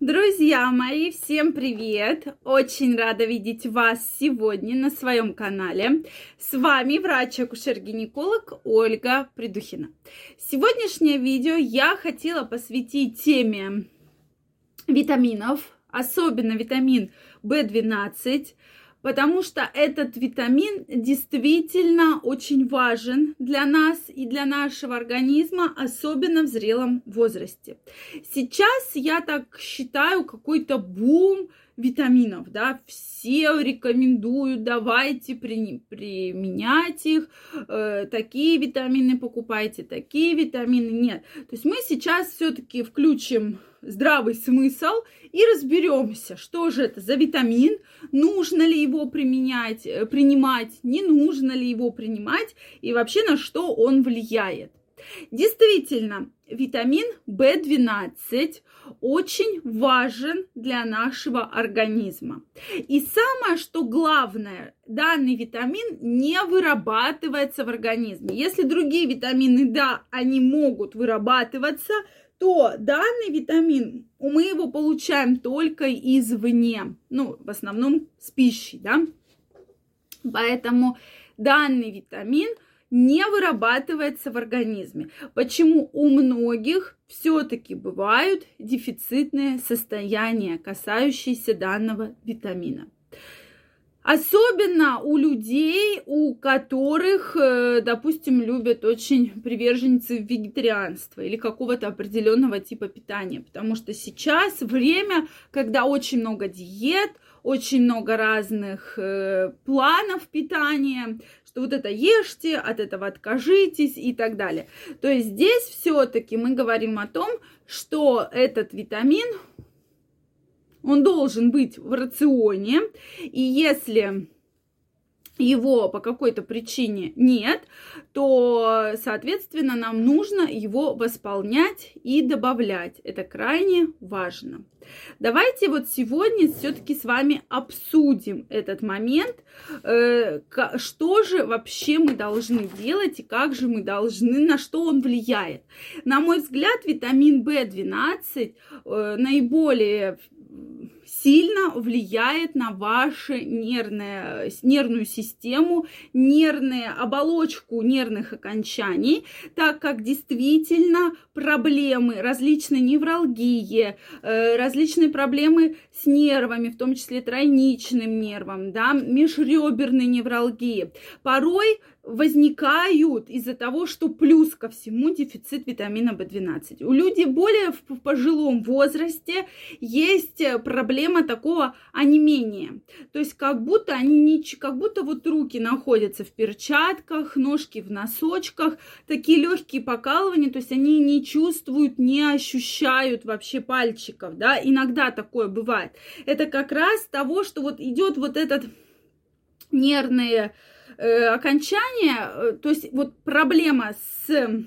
Друзья мои, всем привет! Очень рада видеть вас сегодня на своем канале. С вами врач-акушер-гинеколог Ольга Придухина. Сегодняшнее видео я хотела посвятить теме витаминов, особенно витамин В12, потому что этот витамин действительно очень важен для нас и для нашего организма, особенно в зрелом возрасте. Сейчас я так считаю какой-то бум витаминов, да, все рекомендуют, давайте при, применять их, э, такие витамины покупайте, такие витамины нет. То есть мы сейчас все-таки включим здравый смысл и разберемся, что же это за витамин, нужно ли его применять, э, принимать, не нужно ли его принимать и вообще на что он влияет. Действительно, витамин В12 очень важен для нашего организма. И самое, что главное, данный витамин не вырабатывается в организме. Если другие витамины, да, они могут вырабатываться, то данный витамин мы его получаем только извне, ну, в основном с пищей, да. Поэтому данный витамин не вырабатывается в организме. Почему у многих все-таки бывают дефицитные состояния, касающиеся данного витамина? Особенно у людей, у которых, э, допустим, любят очень приверженцы вегетарианства или какого-то определенного типа питания. Потому что сейчас время, когда очень много диет, очень много разных э, планов питания, вот это ешьте, от этого откажитесь и так далее. То есть здесь все-таки мы говорим о том, что этот витамин он должен быть в рационе. И если его по какой-то причине нет, то, соответственно, нам нужно его восполнять и добавлять. Это крайне важно. Давайте вот сегодня все-таки с вами обсудим этот момент, э, что же вообще мы должны делать и как же мы должны, на что он влияет. На мой взгляд, витамин В12 э, наиболее сильно влияет на вашу нервную, нервную систему, нервную оболочку нервных окончаний, так как действительно проблемы, различные невралгии, э, различные проблемы с нервами, в том числе тройничным нервом, да, межреберной невралгии, порой возникают из-за того, что плюс ко всему дефицит витамина В12. У людей более в пожилом возрасте есть э, проблема такого онемения. То есть как будто они не, как будто вот руки находятся в перчатках, ножки в носочках, такие легкие покалывания, то есть они не чувствуют, не ощущают вообще пальчиков, да, иногда такое бывает. Это как раз того, что вот идет вот этот нервные э, окончания, э, то есть вот проблема с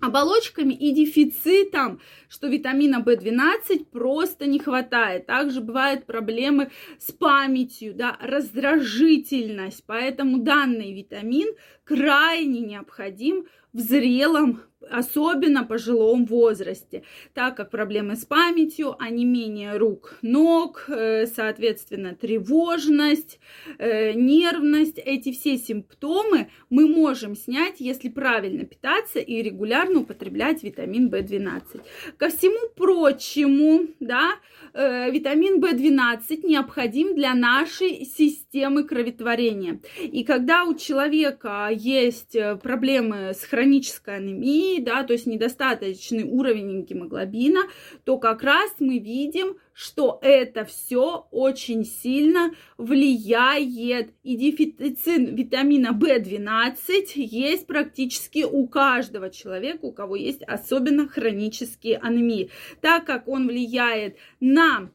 оболочками и дефицитом, что витамина В12 просто не хватает. Также бывают проблемы с памятью, да, раздражительность. Поэтому данный витамин крайне необходим в зрелом особенно пожилом возрасте, так как проблемы с памятью, онемение рук, ног, э, соответственно, тревожность, э, нервность, эти все симптомы мы можем снять, если правильно питаться и регулярно употреблять витамин В12. Ко всему прочему, да, э, витамин В12 необходим для нашей системы кроветворения. И когда у человека есть проблемы с хронической анемией, да, то есть недостаточный уровень гемоглобина, то как раз мы видим, что это все очень сильно влияет. И дефицит витамина В12 есть практически у каждого человека, у кого есть особенно хронические анемии, так как он влияет на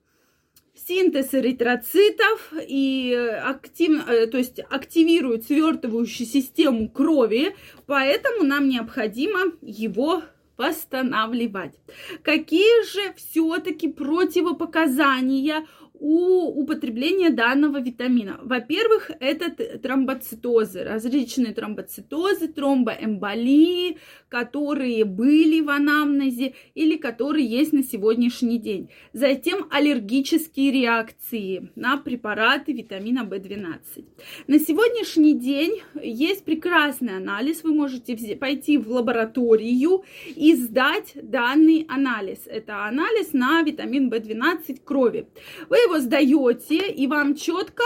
синтез эритроцитов и актив, э, то есть активирует свертывающую систему крови, поэтому нам необходимо его восстанавливать. Какие же все-таки противопоказания у употребления данного витамина? Во-первых, это тромбоцитозы, различные тромбоцитозы, тромбоэмболии, которые были в анамнезе или которые есть на сегодняшний день. Затем аллергические реакции на препараты витамина В12. На сегодняшний день есть прекрасный анализ. Вы можете пойти в лабораторию и сдать данный анализ. Это анализ на витамин В12 крови. Вы его сдаете, и вам четко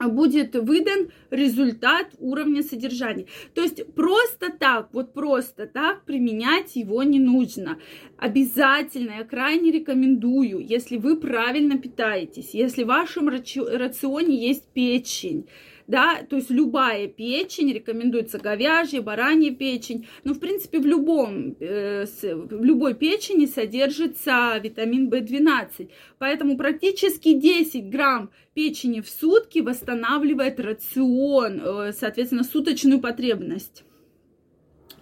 будет выдан результат уровня содержания. То есть просто так, вот просто так применять его не нужно. Обязательно, я крайне рекомендую, если вы правильно питаетесь, если в вашем рационе есть печень, да, то есть любая печень, рекомендуется говяжья, баранья печень, но в принципе в любом, э, в любой печени содержится витамин В12, поэтому практически 10 грамм печени в сутки восстанавливает рацион, э, соответственно, суточную потребность.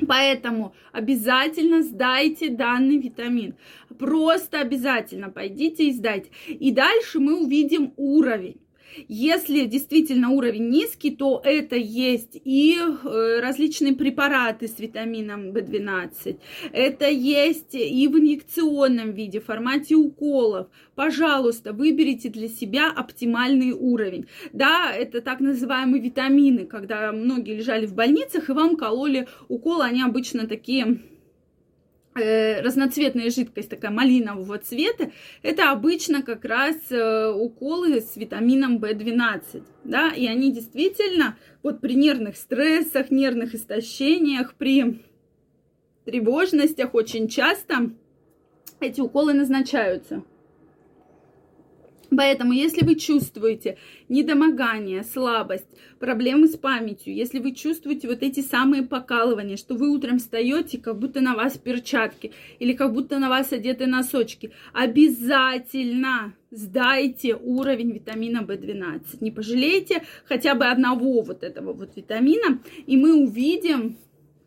Поэтому обязательно сдайте данный витамин. Просто обязательно пойдите и сдайте. И дальше мы увидим уровень. Если действительно уровень низкий, то это есть и э, различные препараты с витамином В12. Это есть и в инъекционном виде, в формате уколов. Пожалуйста, выберите для себя оптимальный уровень. Да, это так называемые витамины, когда многие лежали в больницах и вам кололи уколы, они обычно такие разноцветная жидкость, такая малинового цвета, это обычно как раз э, уколы с витамином В12, да, и они действительно вот при нервных стрессах, нервных истощениях, при тревожностях очень часто эти уколы назначаются. Поэтому, если вы чувствуете недомогание, слабость, проблемы с памятью, если вы чувствуете вот эти самые покалывания, что вы утром встаете, как будто на вас перчатки или как будто на вас одеты носочки, обязательно сдайте уровень витамина В12. Не пожалейте хотя бы одного вот этого вот витамина, и мы увидим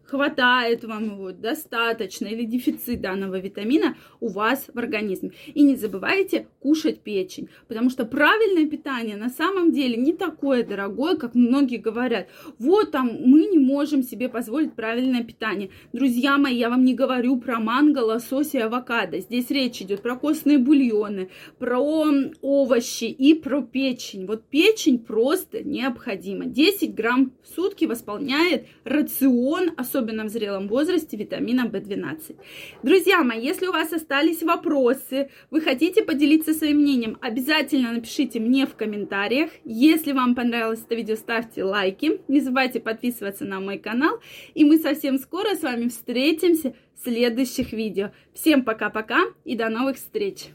хватает вам его достаточно или дефицит данного витамина у вас в организме. И не забывайте кушать печень, потому что правильное питание на самом деле не такое дорогое, как многие говорят. Вот там мы не можем себе позволить правильное питание. Друзья мои, я вам не говорю про манго, лосось и авокадо. Здесь речь идет про костные бульоны, про овощи и про печень. Вот печень просто необходима. 10 грамм в сутки восполняет рацион, особенно особенно в зрелом возрасте, витамина В12. Друзья мои, если у вас остались вопросы, вы хотите поделиться своим мнением, обязательно напишите мне в комментариях. Если вам понравилось это видео, ставьте лайки. Не забывайте подписываться на мой канал. И мы совсем скоро с вами встретимся в следующих видео. Всем пока-пока и до новых встреч!